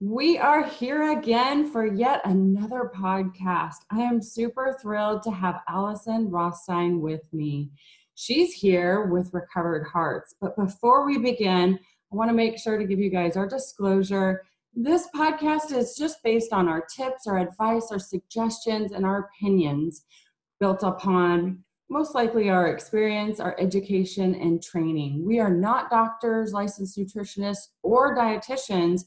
We are here again for yet another podcast. I am super thrilled to have Allison Rothstein with me. She's here with Recovered Hearts. But before we begin, I want to make sure to give you guys our disclosure. This podcast is just based on our tips, our advice, our suggestions, and our opinions built upon most likely our experience, our education, and training. We are not doctors, licensed nutritionists, or dietitians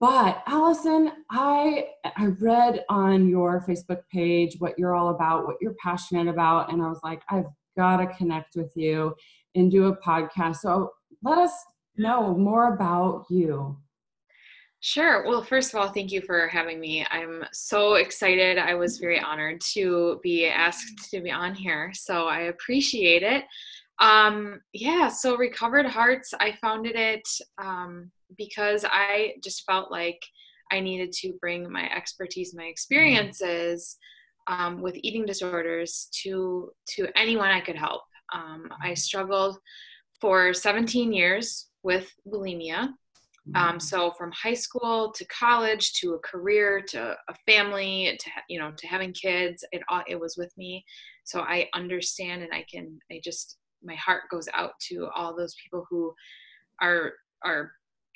but Allison, I I read on your Facebook page what you're all about, what you're passionate about, and I was like, I've got to connect with you and do a podcast. So let us know more about you. Sure. Well, first of all, thank you for having me. I'm so excited. I was very honored to be asked to be on here. So I appreciate it. Um, yeah, so Recovered Hearts, I founded it um, because I just felt like I needed to bring my expertise, my experiences um, with eating disorders to to anyone I could help. Um, I struggled for 17 years with bulimia. Um, mm. so from high school to college to a career to a family to you know to having kids, it all it was with me. So I understand and I can I just my heart goes out to all those people who are are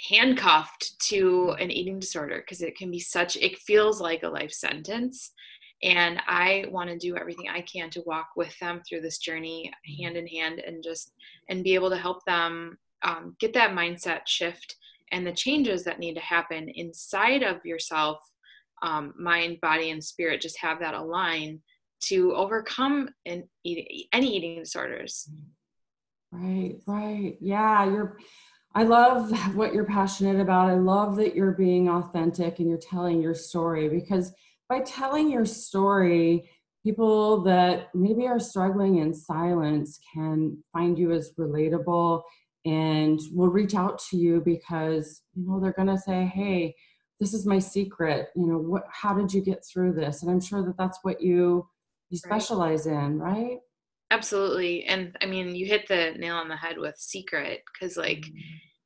handcuffed to an eating disorder because it can be such it feels like a life sentence. And i want to do everything i can to walk with them through this journey hand in hand and just and be able to help them um, get that mindset shift and the changes that need to happen inside of yourself um, mind body and spirit just have that align to overcome an eat, any eating disorders. Right right. Yeah you're I love what you're passionate about. I love that you're being authentic and you're telling your story because by telling your story, people that maybe are struggling in silence can find you as relatable and will reach out to you because you know they're going to say hey this is my secret you know what how did you get through this and i'm sure that that's what you you specialize right. in right absolutely and i mean you hit the nail on the head with secret because like mm-hmm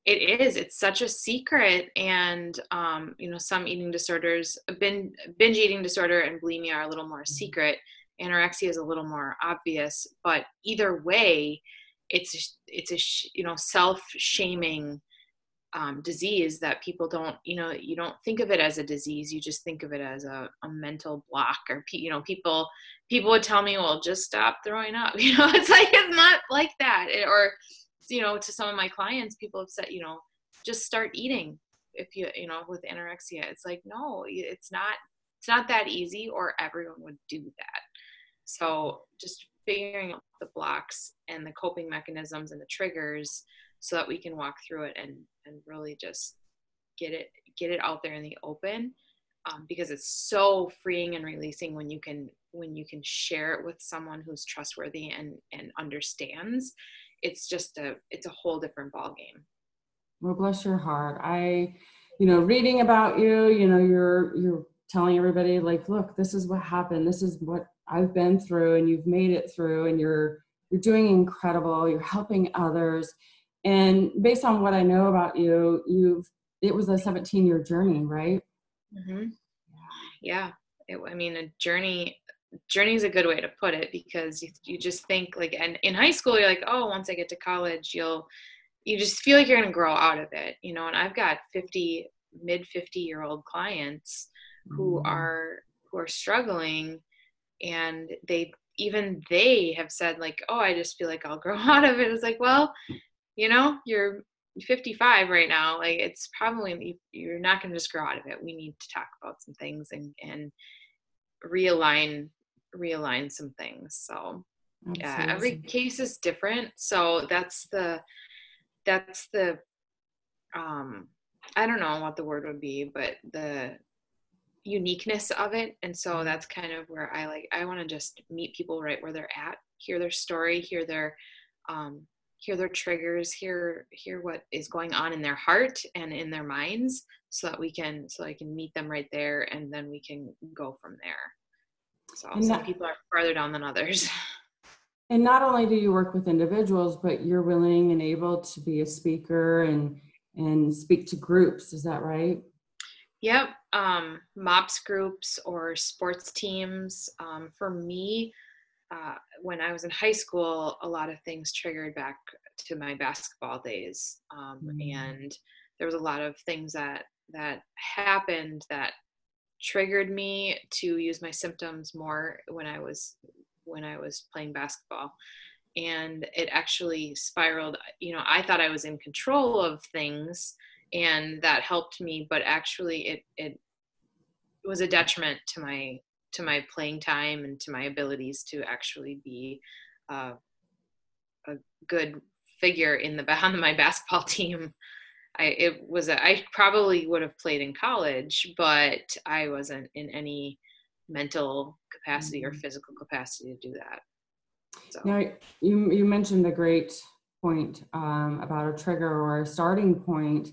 it is it's such a secret and um, you know some eating disorders binge, binge eating disorder and bulimia are a little more mm-hmm. secret anorexia is a little more obvious but either way it's it's a you know self shaming um, disease that people don't you know you don't think of it as a disease you just think of it as a, a mental block or you know people people would tell me well just stop throwing up. You know it's like it's not like that. It, or you know to some of my clients people have said you know just start eating if you you know with anorexia. It's like no it's not it's not that easy or everyone would do that. So just figuring out the blocks and the coping mechanisms and the triggers so that we can walk through it and and really just get it get it out there in the open um, because it's so freeing and releasing when you can when you can share it with someone who's trustworthy and and understands it's just a it's a whole different ball game well bless your heart. I you know reading about you you know you're you're telling everybody like look this is what happened. This is what i've been through and you've made it through and you're you're doing incredible. You're helping others. And based on what i know about you you've it was a 17 year journey right? Mm-hmm. yeah. It, i mean a journey journey is a good way to put it because you, you just think like and in high school you're like oh once i get to college you'll you just feel like you're going to grow out of it you know and i've got 50 mid 50 year old clients who mm. are who are struggling and they even they have said like oh i just feel like i'll grow out of it it's like well you know you're 55 right now like it's probably you're not going to just grow out of it we need to talk about some things and and realign realign some things so Absolutely. yeah every case is different so that's the that's the um i don't know what the word would be but the uniqueness of it and so mm-hmm. that's kind of where i like i want to just meet people right where they're at hear their story hear their um hear their triggers hear hear what is going on in their heart and in their minds so that we can so i can meet them right there and then we can go from there so and some that, people are farther down than others. And not only do you work with individuals, but you're willing and able to be a speaker and and speak to groups. Is that right? Yep. Um, MOPS groups or sports teams. Um, for me, uh, when I was in high school, a lot of things triggered back to my basketball days, um, mm. and there was a lot of things that that happened that triggered me to use my symptoms more when I was when I was playing basketball. And it actually spiraled. You know, I thought I was in control of things and that helped me, but actually it it was a detriment to my to my playing time and to my abilities to actually be uh, a good figure in the on my basketball team. I it was a, I probably would have played in college, but I wasn't in any mental capacity or mm-hmm. physical capacity to do that. So. Now, you you mentioned a great point um, about a trigger or a starting point.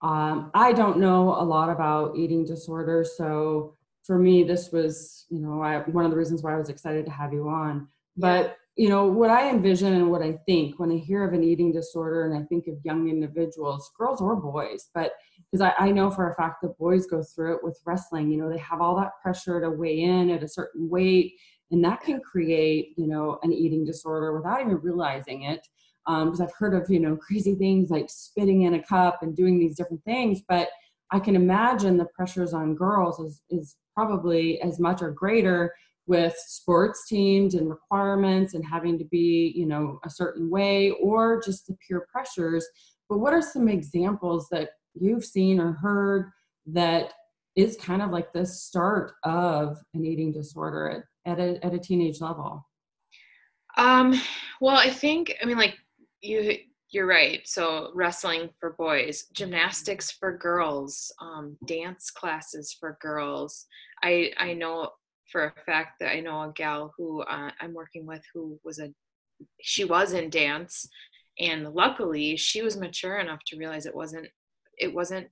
Um, I don't know a lot about eating disorders, so for me, this was you know I, one of the reasons why I was excited to have you on. But you know what I envision and what I think when I hear of an eating disorder, and I think of young individuals, girls or boys, but because I, I know for a fact that boys go through it with wrestling. You know, they have all that pressure to weigh in at a certain weight, and that can create, you know, an eating disorder without even realizing it. Because um, I've heard of, you know, crazy things like spitting in a cup and doing these different things, but I can imagine the pressures on girls is, is probably as much or greater with sports teams and requirements and having to be, you know, a certain way or just the peer pressures. But what are some examples that you've seen or heard that is kind of like the start of an eating disorder at, at, a, at a teenage level? Um, well, I think, I mean, like you, you're right. So wrestling for boys, gymnastics for girls, um, dance classes for girls. I, I know for a fact that I know a gal who uh, I'm working with who was a, she was in dance and luckily she was mature enough to realize it wasn't it wasn't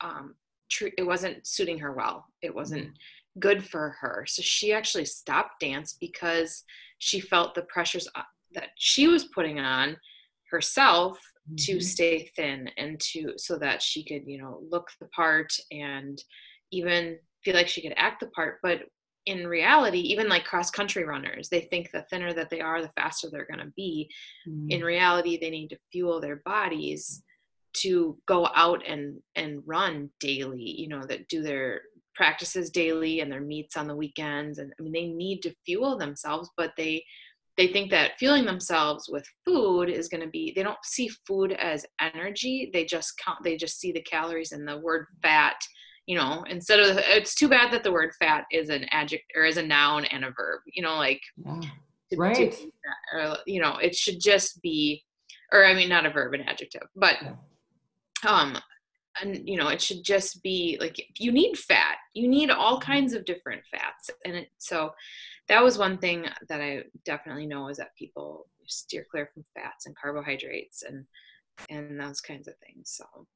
um, true it wasn't suiting her well it wasn't mm-hmm. good for her so she actually stopped dance because she felt the pressures uh, that she was putting on herself mm-hmm. to stay thin and to so that she could you know look the part and even feel like she could act the part but in reality even like cross country runners they think the thinner that they are the faster they're going to be mm-hmm. in reality they need to fuel their bodies to go out and and run daily you know that do their practices daily and their meets on the weekends and i mean they need to fuel themselves but they they think that fueling themselves with food is going to be they don't see food as energy they just count they just see the calories and the word fat you know instead of it's too bad that the word fat is an adjective or is a noun and a verb you know like yeah. right to, or, you know it should just be or i mean not a verb an adjective but um and you know it should just be like you need fat you need all mm-hmm. kinds of different fats and it, so that was one thing that i definitely know is that people steer clear from fats and carbohydrates and and those kinds of things so.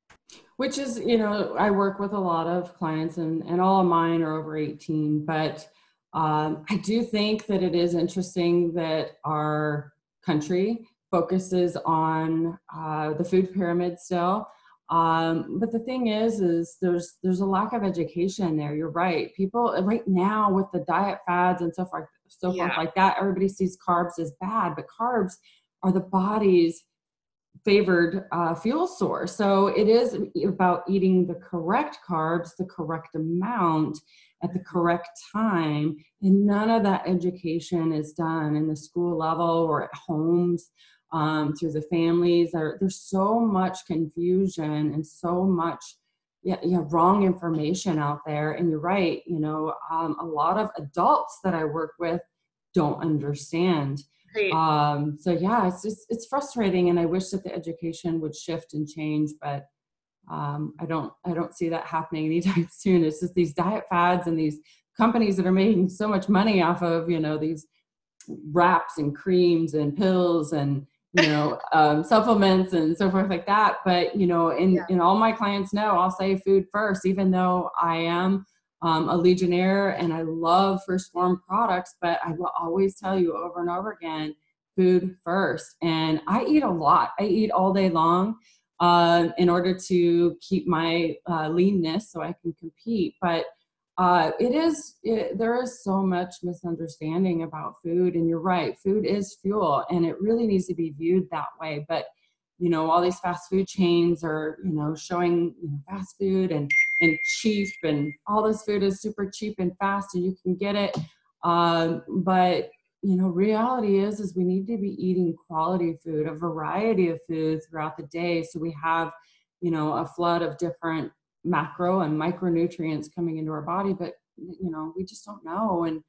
Which is you know i work with a lot of clients and and all of mine are over 18 but um, i do think that it is interesting that our country focuses on uh, the food pyramid still. Um, but the thing is is there's there's a lack of education there. You're right. People right now with the diet fads and so forth so yeah. forth like that everybody sees carbs as bad but carbs are the body's favored uh, fuel source so it is about eating the correct carbs the correct amount at the correct time and none of that education is done in the school level or at homes um, through the families. There, there's so much confusion and so much yeah, yeah, wrong information out there. And you're right, you know, um, a lot of adults that I work with don't understand. Um, so yeah, it's just, it's frustrating, and I wish that the education would shift and change, but um, I don't I don't see that happening anytime soon. It's just these diet fads and these companies that are making so much money off of you know these wraps and creams and pills and you know um, supplements and so forth like that but you know in yeah. in all my clients know i'll say food first even though i am um, a legionnaire and i love 1st Phorm products but i will always tell you over and over again food first and i eat a lot i eat all day long uh, in order to keep my uh, leanness so I can compete. But uh, it is it, there is so much misunderstanding about food, and you're right. Food is fuel, and it really needs to be viewed that way. But you know, all these fast food chains are you know showing you know, fast food and and cheap, and all this food is super cheap and fast, and you can get it. Um, but you know reality is is we need to be eating quality food a variety of food throughout the day. So we have you know a flood of different macro and micronutrients coming into our body but you know we just don't know. And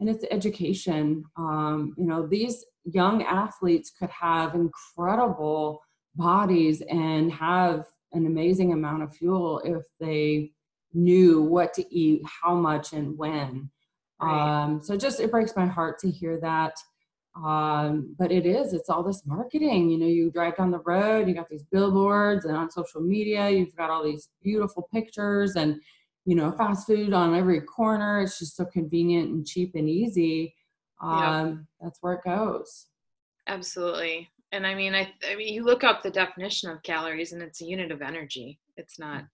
and it's education. Um, you know these young athletes could have incredible bodies and have an amazing amount of fuel if they knew what to eat how much and when Right. Um, so just it breaks my heart to hear that. Um, but it is, it's all this marketing. You know, you drive down the road, you got these billboards, and on social media, you've got all these beautiful pictures and you know, fast food on every corner. It's just so convenient and cheap and easy. Um, That's where it goes. Absolutely. And I mean, I, I mean, you look up the definition of calories, and it's a unit of energy. It's not,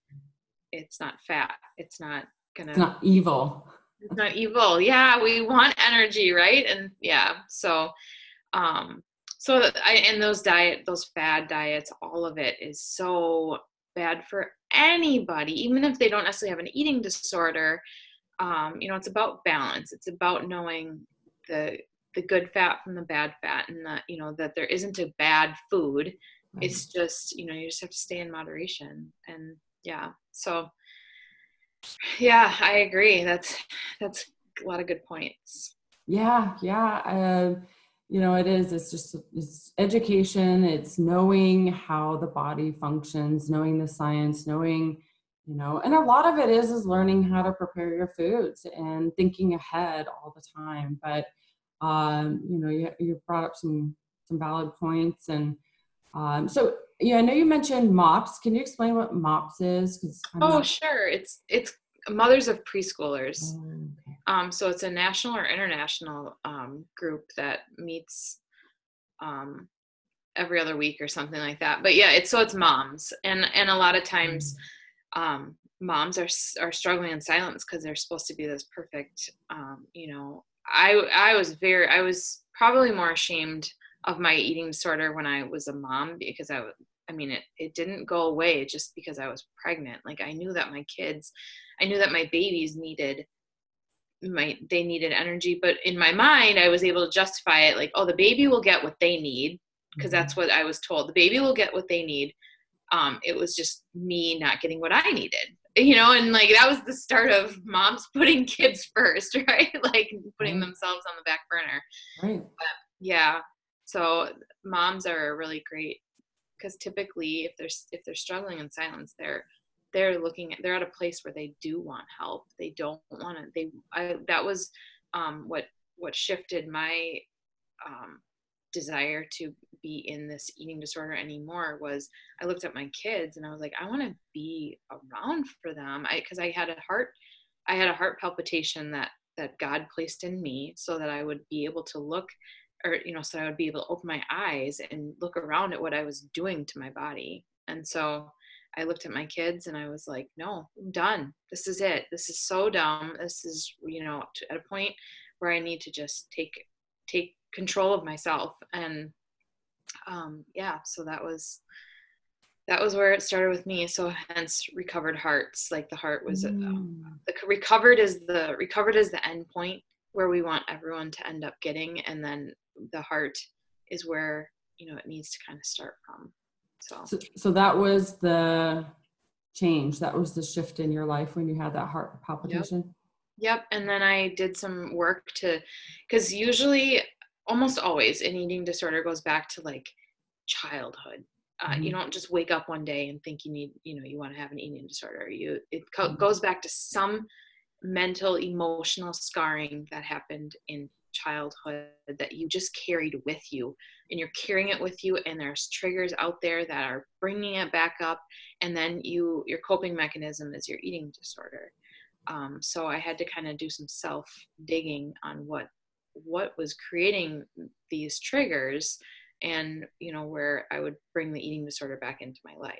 it's not fat. It's not gonna. It's not evil it's not evil yeah we want energy right and yeah so um so I, and those diet those fad diets all of it is so bad for anybody even if they don't necessarily have an eating disorder um you know it's about balance it's about knowing the the good fat from the bad fat and that you know that there isn't a bad food right. it's just you know you just have to stay in moderation and yeah so yeah, I agree. That's that's a lot of good points. Yeah, yeah. Uh, you know, it is. It's just it's education. It's knowing how the body functions, knowing the science, knowing you know, and a lot of it is is learning how to prepare your foods and thinking ahead all the time. But um, you know, you you brought up some some valid points, and um, so yeah, I know you mentioned MOPS. Can you explain what MOPS is? Oh, not... sure. It's it's mothers of preschoolers. Oh, okay. Um, so it's a national or international um, group that meets um, every other week or something like that. But yeah, it's so it's moms, and and a lot of times, mm. um, moms are are struggling in silence because they're supposed to be this perfect. Um, you know, I I was very I was probably more ashamed of my eating disorder when I was a mom because I I mean it it didn't go away just because I was pregnant. Like I knew that my kids, I knew that my babies needed my they needed energy, but in my mind I was able to justify it like oh the baby will get what they need because mm-hmm. that's what I was told. The baby will get what they need. Um, it was just me not getting what I needed, you know, and like that was the start of moms putting kids first, right? like putting themselves on the back burner. Right. But, yeah, so moms are really great because typically if they're if they're struggling in silence they're they're looking at they're at a place where they do want help they don't want to they I, that was um, what what shifted my um, desire to be in this eating disorder anymore was i looked at my kids and i was like i want to be around for them. I because i had a heart i had a heart palpitation that that god placed in me so that i would be able to look or you know so i would be able to open my eyes and look around at what i was doing to my body. And so i looked at my kids and i was like no i'm done. This is it. This is so dumb. This is you know at a point where i need to just take take control of myself. And um yeah so that was that was where it started with me. So hence recovered hearts like the heart was mm. uh, the recovered is the recovered is the end point where we want everyone to end up getting and then the heart is where you know it needs to kind of start from. So. So, so that was the change. That was the shift in your life when you had that heart palpitation? Yep, yep. and then i did some work to because usually almost always an eating disorder goes back to like childhood uh, mm-hmm. you don't just wake up one day and think you need you know you want to have an eating disorder you it co- mm-hmm. goes back to some mental emotional scarring that happened in childhood that you just carried with you and you're carrying it with you and there's triggers out there that are bringing it back up and then you your coping mechanism is your eating disorder um, so i had to kind of do some self digging on what what was creating these triggers and you know where i would bring the eating disorder back into my life.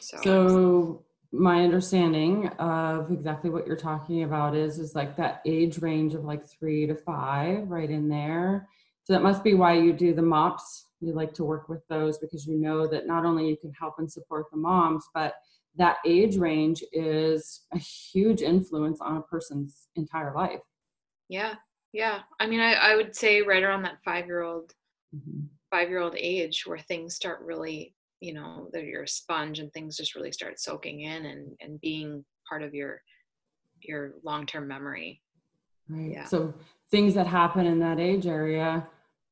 So, so my understanding of exactly what you're talking about is is like that age range of like three to five right in there. So that must be why you do the mops. You like to work with those because you know that not only you can help and support the moms but that age range is a huge influence on a person's entire life. Yeah yeah i mean i, I would say right around that five year old mm-hmm. five year old age where things start really you know that you're a sponge and things just really start soaking in and and being part of your your long-term memory right yeah. so things that happen in that age area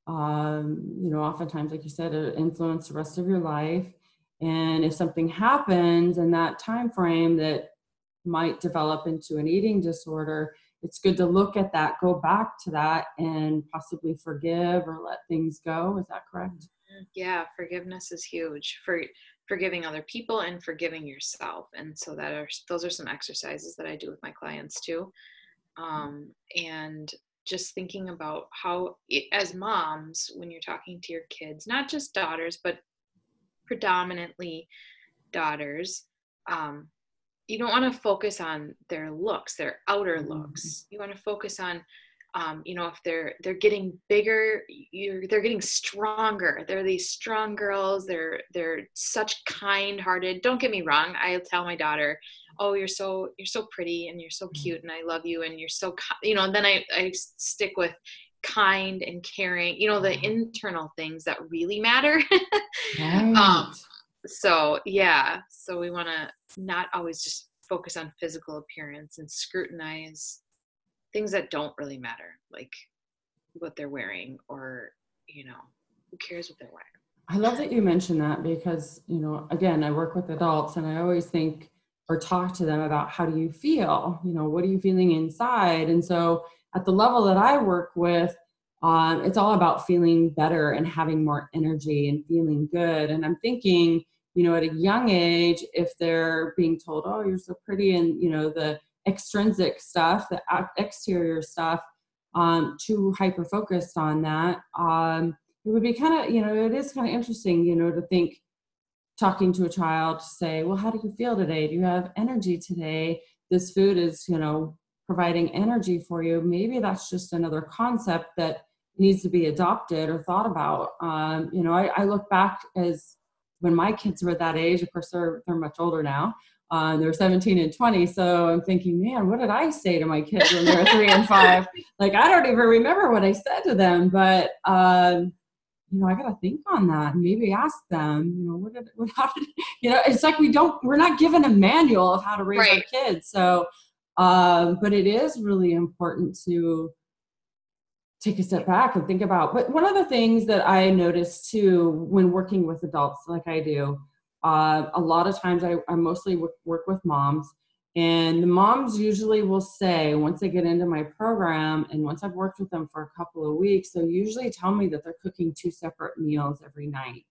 um, you know oftentimes like you said it influence the rest of your life and if something happens in that time frame that might develop into an eating disorder it's good to look at that go back to that and possibly forgive or let things go. Is that correct? Yeah forgiveness is huge for forgiving other people and forgiving yourself. And so that are those are some exercises that i do with my clients too. Um, and just thinking about how as moms when you're talking to your kids not just daughters but predominantly daughters um, you don't want to focus on their looks their outer mm-hmm. looks you want to focus on um, you know if they're they're getting bigger you're they're getting stronger they're these strong girls they're they're such kind hearted don't get me wrong i tell my daughter oh you're so you're so pretty and you're so mm-hmm. cute and i love you and you're so you know and then i i stick with kind and caring you know the mm-hmm. internal things that really matter right. um so yeah so we want to not always just focus on physical appearance and scrutinize things that don't really matter, like what they're wearing or, you know, who cares what they're wearing. I love that you mentioned that because, you know, again, I work with adults and I always think or talk to them about how do you feel? You know, what are you feeling inside? And so at the level that I work with, um, it's all about feeling better and having more energy and feeling good. And I'm thinking, you know, at a young age, if they're being told, oh, you're so pretty, and, you know, the extrinsic stuff, the exterior stuff, um, too hyper focused on that. Um, it would be kind of, you know, it is kind of interesting, you know, to think talking to a child to say, well, how do you feel today? Do you have energy today? This food is, you know, providing energy for you. Maybe that's just another concept that needs to be adopted or thought about. Um, you know, I, I look back as when my kids were that age, of course, they're, they're much older now. Uh, they're 17 and 20. So I'm thinking, man, what did I say to my kids when they were three and five? Like, I don't even remember what I said to them, but, um, you know, I got to think on that and maybe ask them, you know, what did, what, how did, you know, it's like we don't, we're not given a manual of how to raise right. our kids. So, um, but it is really important to take a step back and think about. But one of the things that I noticed too when working with adults like I do, uh, a lot of times I, I mostly work with moms, and the moms usually will say, once they get into my program, and once I've worked with them for a couple of weeks, they'll usually tell me that they're cooking two separate meals every night.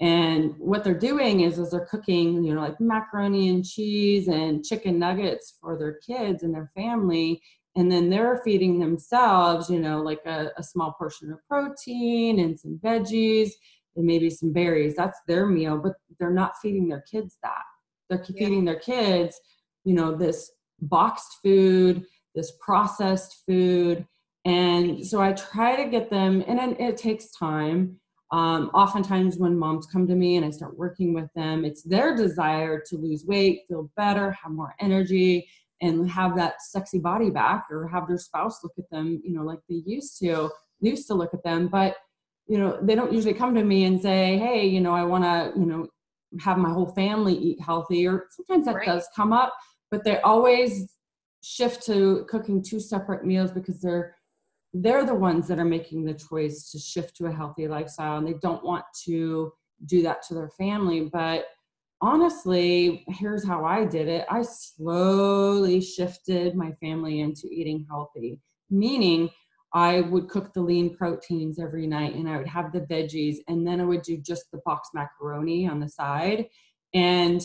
And what they're doing is, is they're cooking, you know, like macaroni and cheese and chicken nuggets for their kids and their family. And then they're feeding themselves, you know, like a, a small portion of protein and some veggies and maybe some berries. That's their meal, but they're not feeding their kids that. They're feeding yeah. their kids, you know, this boxed food, this processed food. And so I try to get them, and it, it takes time. Um, oftentimes, when moms come to me and I start working with them, it's their desire to lose weight, feel better, have more energy, and have that sexy body back, or have their spouse look at them, you know, like they used to used to look at them. But you know they don't usually come to me and say hey you know i want to you know have my whole family eat healthy or sometimes that right. does come up but they always shift to cooking two separate meals because they're they're the ones that are making the choice to shift to a healthy lifestyle and they don't want to do that to their family but honestly here's how i did it i slowly shifted my family into eating healthy meaning I would cook the lean proteins every night and I would have the veggies and then I would do just the box macaroni on the side. And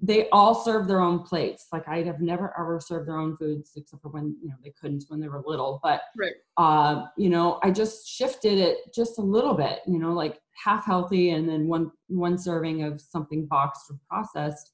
they all serve their own plates. Like I have never ever served their own foods except for when you know they couldn't when they were little. But right. uh, you know, I just shifted it just a little bit. You know, like half healthy and then one one serving of something boxed or processed.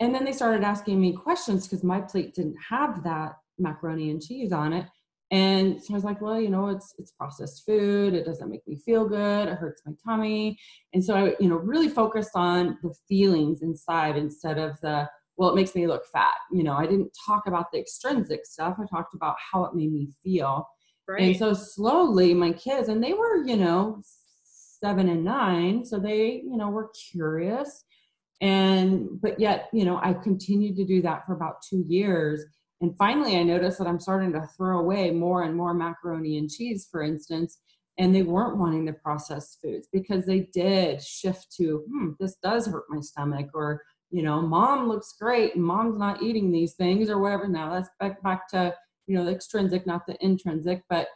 And then they started asking me questions because my plate didn't have that macaroni and cheese on it. And so I was like, well, you know, it's it's processed food. It doesn't make me feel good. It hurts my tummy. And so I, you know, really focused on the feelings inside instead of the well, it makes me look fat. You know, I didn't talk about the extrinsic stuff. I talked about how it made me feel. Right. And so slowly my kids, and they were, you know, seven and nine, so they, you know, were curious. And but yet, you know, I continued to do that for about two years and finally, I noticed that I'm starting to throw away more and more macaroni and cheese, for instance, and they weren't wanting the processed foods because they did shift to, hmm, this does hurt my stomach, or, you know, mom looks great and mom's not eating these things, or whatever. Now that's back, back to, you know, the extrinsic, not the intrinsic, but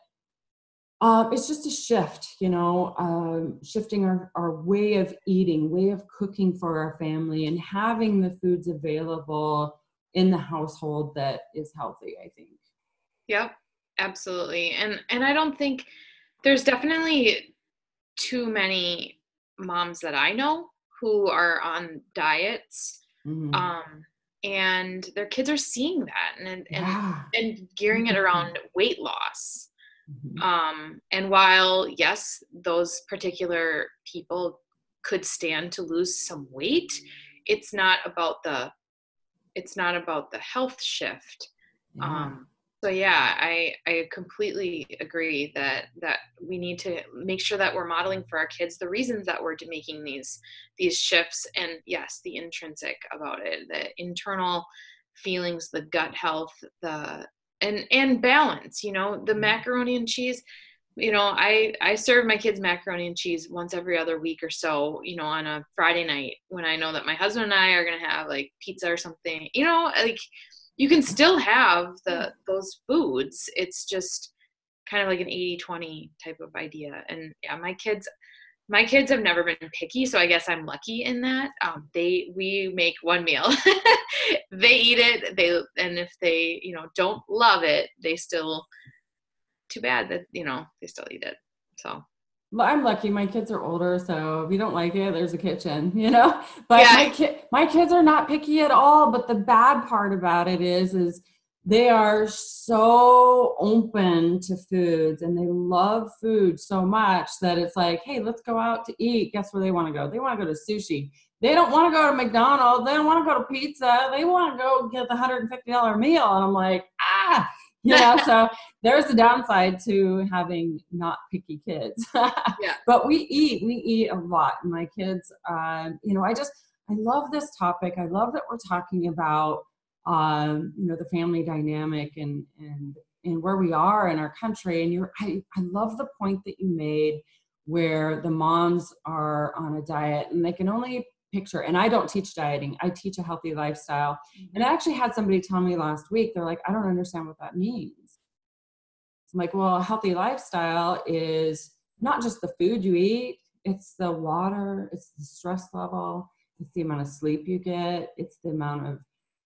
uh, it's just a shift, you know, um, shifting our, our way of eating, way of cooking for our family, and having the foods available in the household that is healthy i think yep absolutely and and i don't think there's definitely too many moms that i know who are on diets mm-hmm. um and their kids are seeing that and and, yeah. and, and gearing it around mm-hmm. weight loss mm-hmm. um and while yes those particular people could stand to lose some weight it's not about the it's not about the health shift yeah. um so yeah i i completely agree that that we need to make sure that we're modeling for our kids the reasons that we're making these these shifts and yes the intrinsic about it the internal feelings the gut health the and and balance you know the mm-hmm. macaroni and cheese you know i i serve my kids macaroni and cheese once every other week or so you know on a friday night when i know that my husband and i are going to have like pizza or something you know like you can still have the those foods. It's just kind of like an 80 20 type of idea. And yeah my kids my kids have never been picky so i guess i'm lucky in that um, they we make one meal they eat it they and if they you know don't love it they still too bad that you know they still eat it. So well, I'm lucky. My kids are older, so if you don't like it, there's a kitchen, you know. But yeah. my ki- my kids are not picky at all. But the bad part about it is, is they are so open to foods and they love food so much that it's like, hey, let's go out to eat. Guess where they want to go? They want to go to sushi. They don't want to go to McDonald's. They don't want to go to pizza. They want to go get the $150 meal. And I'm like, ah, yeah. so there's the downside to having not picky kids yeah. but we eat we eat a lot my kids uh, you know i just i love this topic i love that we're talking about um, you know the family dynamic and and and where we are in our country. And you're I, I love the point that you made where the moms are on a diet and they can only picture and i don't teach dieting. I teach a healthy lifestyle. And i actually had somebody tell me last week they're like i don't understand what that means. I'm like well a healthy lifestyle is not just the food you eat it's the water it's the stress level it's the amount of sleep you get it's the amount of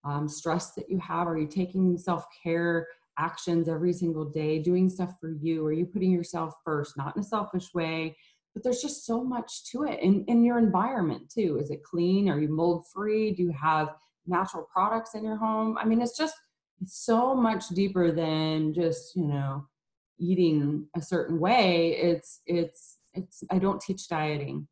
um, stress that you have? Are you taking self-care actions every single day doing stuff for you? Are you putting yourself first not in a selfish way? But there's just so much to it in, in your environment too. Is it clean? Are you mold free do you have natural products in your home? I mean it's just it's so much deeper than just you know eating a certain way. It's it's it's i don't teach dieting.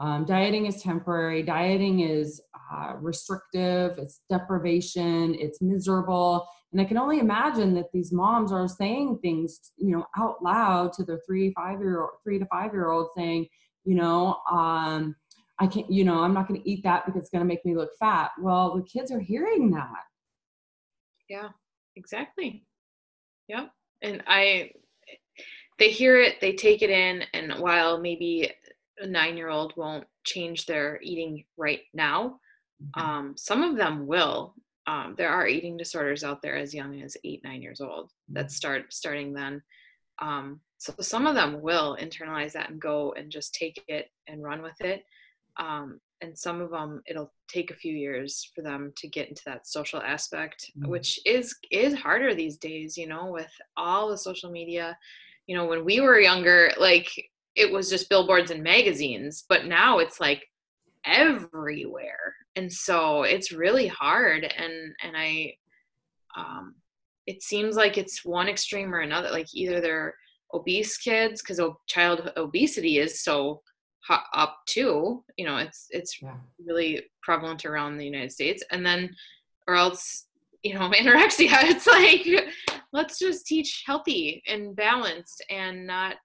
Um, dieting is temporary. Dieting is uh, restrictive it's deprivation it's miserable and I can only imagine that these moms are saying things, you know, out loud to their three, five year old, three to five year old saying, you know, um, I can't, you know, I'm not going to eat that because it's going to make me look fat. Well, the kids are hearing that. Yeah, exactly. Yep. And I, they hear it, they take it in, and while maybe a nine year old won't change their eating right now. Um, some of them will um, there are eating disorders out there as young as eight nine years old that mm. start starting then um, so some of them will internalize that and go and just take it and run with it um, and some of them it'll take a few years for them to get into that social aspect Mm. which is is harder these days you know with all the social media you know when we were younger like it was just billboards and magazines but now it's like everywhere and so it's really hard and and i um it seems like it's one extreme or another like either they're obese kids because child obesity is so up too you know it's it's Yeah. really prevalent around the united states and then or else you know anorexia it's like let's just teach healthy and balanced and not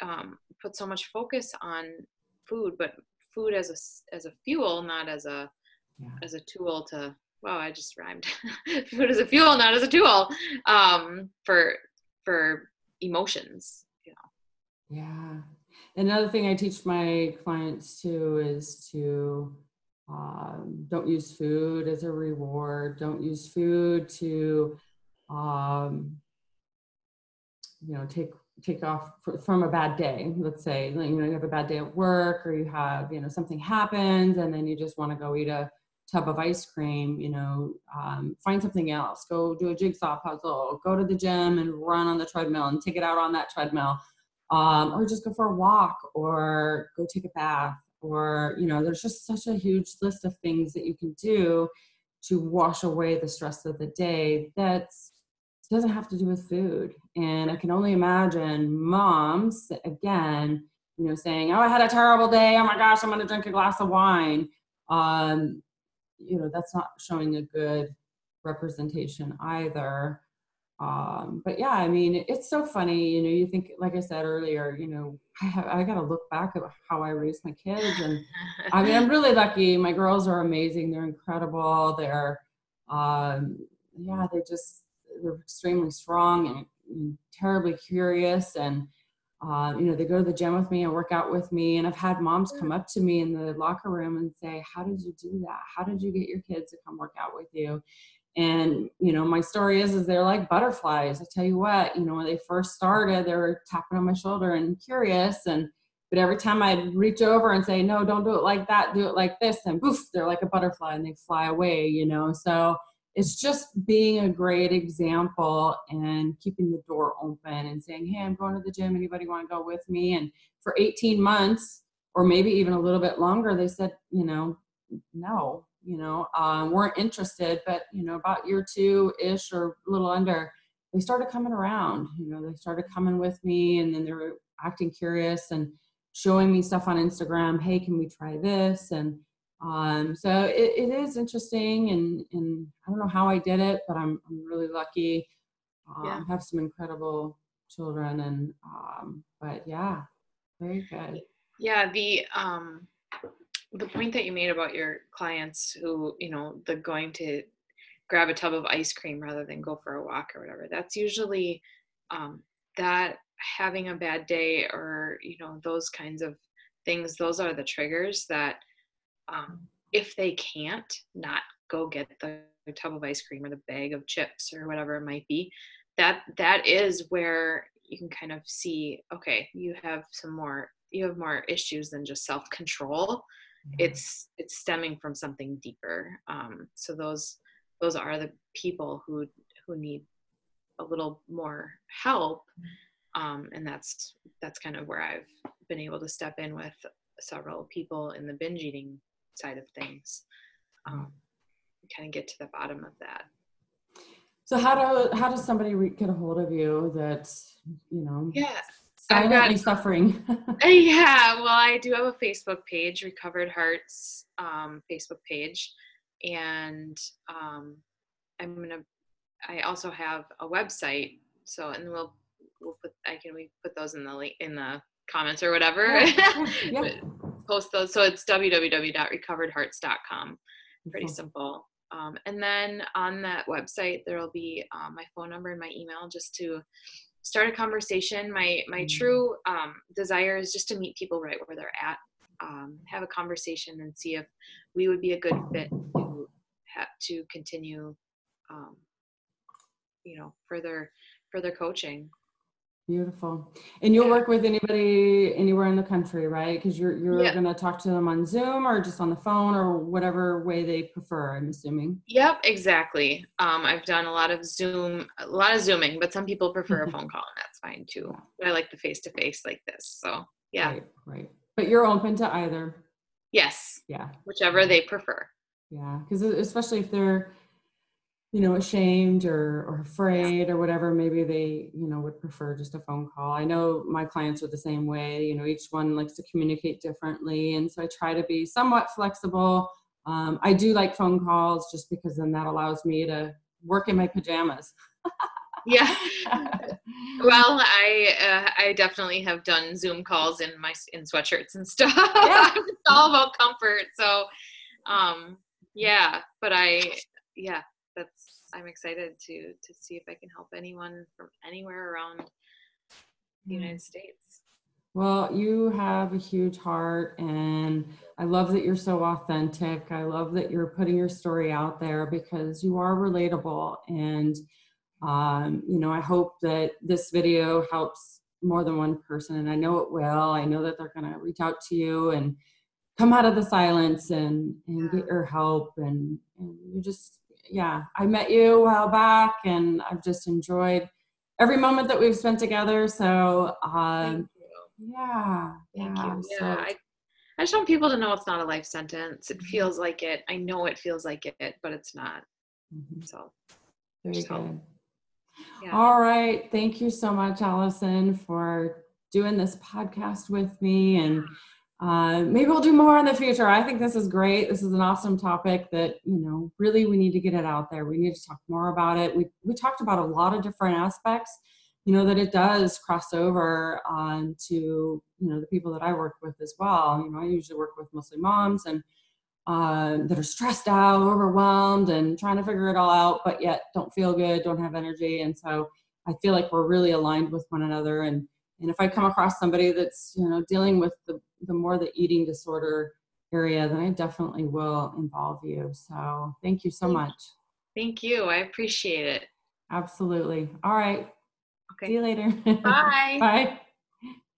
um, put so much focus on food but food as a as a fuel not as a Yeah. as a tool to well i just rhymed food as a fuel not as a tool um, for for emotions you know Yeah. Another thing I teach my clients too is to um, don't use food as a reward. Don't use food to, um, you know, take take off fr- from a bad day. Let's say you know you have a bad day at work, or you have you know something happens, and then you just want to go eat a tub of ice cream. You know, um, find something else. Go do a jigsaw puzzle. Go to the gym and run on the treadmill and take it out on that treadmill um, or just go for a walk or go take a bath or you know there's just such a huge list of things that you can do to wash away the stress of the day that doesn't have to do with food. And i can only imagine moms again you know saying oh i had a terrible day. Oh my gosh i'm going to drink a glass of wine. Um, you know that's not showing a good representation either. Um but yeah i mean it's so funny you know you think like i said earlier you know i have i got to look back at how i raised my kids and i mean i'm really lucky. My girls are amazing. They're incredible. They're um yeah they just they're extremely strong and, and terribly curious and uh, you know they go to the gym with me and work out with me. And i've had moms come up to me in the locker room and say how did you do that? How did you get your kids to come work out with you? And you know my story is is they're like butterflies. I tell you what you know when they first started they were tapping on my shoulder and curious and but every time i'd reach over and say no don't do it like that. Do it like this and poof they're like a butterfly and they fly away you know? So it's just being a great example and keeping the door open and saying hey i'm going to the gym. Anybody want to go with me? And for 18 months or maybe even a little bit longer they said you know no you know um, weren't interested but you know about year two ish or a little under they started coming around you know they started coming with me and then they were acting curious and showing me stuff on instagram hey can we try this? And um, so it, it is interesting and, and i don't know how i did it but i'm, I'm really lucky um, Yeah. have some incredible children and um, but yeah very good yeah the um the point that you made about your clients who you know the going to grab a tub of ice cream rather than go for a walk or whatever that's usually um, that having a bad day or you know those kinds of things those are the triggers that um, if they can't not go get the tub of ice cream or the bag of chips or whatever it might be that that is where you can kind of see okay you have some more you have more issues than just self-control. It's it's stemming from something deeper. Um, so those those are the people who who need a little more help. Um, and that's that's kind of where i've been able to step in with several people in the binge eating side of things. Um, kind of get to the bottom of that. So how do how does somebody re- get a hold of you that's you know yeah silently got- suffering? yeah well i do have a facebook page recovered hearts um, facebook page. And um, i'm gonna i also have a website. So and we'll we'll put i can we put those in the link in the comments or whatever. Yeah, yeah. post those. So it's www.recoveredhearts.com pretty Cool. simple. Um, and then on that website there will be um, my phone number and my email just to start a conversation. My my Mm. true um, desire is just to meet people right where they're at um, have a conversation and see if we would be a good fit to have to continue um, you know further further coaching Beautiful. And you'll work with anybody anywhere in the country, right? Because you're you're going to talk to them on Zoom or just on the phone or whatever way they prefer. I'm assuming. Yep, exactly. Um, I've done a lot of Zoom, a lot of Zooming, but some people prefer a phone call, and that's fine too. But I like the face to face like this. So yeah, Right. Right. But you're open to either. yes, Yeah. whichever they prefer. Yeah. Because especially if they're, you know, ashamed or or afraid or whatever, maybe they you know would prefer just a phone call. I know my clients are the same way. You know, each one likes to communicate differently, and so I try to be somewhat flexible. Um, I do like phone calls just because then that allows me to work in my pajamas. Yeah. Well, I uh, I definitely have done Zoom calls in my in sweatshirts and stuff. Yeah. it's all about comfort. So, um, yeah. But I, yeah, that's I'm excited to to see if I can help anyone from anywhere around the United States. Well, you have a huge heart, and I love that you're so authentic. I love that you're putting your story out there because you are relatable. And, um, you know, I hope that this video helps more than one person, and I know it will. I know that they're going to reach out to you and come out of the silence and, and get your help. And, and you just, yeah, I met you a while back, and I've just enjoyed every moment that we've spent together. So, um, you. yeah. Thank yeah, you. so- Yeah, I, I just want people to know it's not a life sentence. It Mhm. feels like it. I know it feels like it, but it's not. Mhm. So, Just help. good. yeah. All right. Thank you so much, Allison, for doing this podcast with me. And uh, maybe we'll do more in the future. I think this is great. This is an awesome topic that, you know, really we need to get it out there. We need to talk more about it. We, we talked about a lot of different aspects, you know, that it does cross over on to, you know, the people that I work with as well. You know, I usually work with mostly moms and uh, that are stressed out, overwhelmed, and trying to figure it all out, but yet don't feel good, don't have energy. And so I feel like we're really aligned with one another. And and if I come across somebody that's you know dealing with the the more the eating disorder area, then I definitely will involve you. So thank you so Thank much. Thank you. I appreciate it. Absolutely. All right. Okay. See you later. Bye. Bye.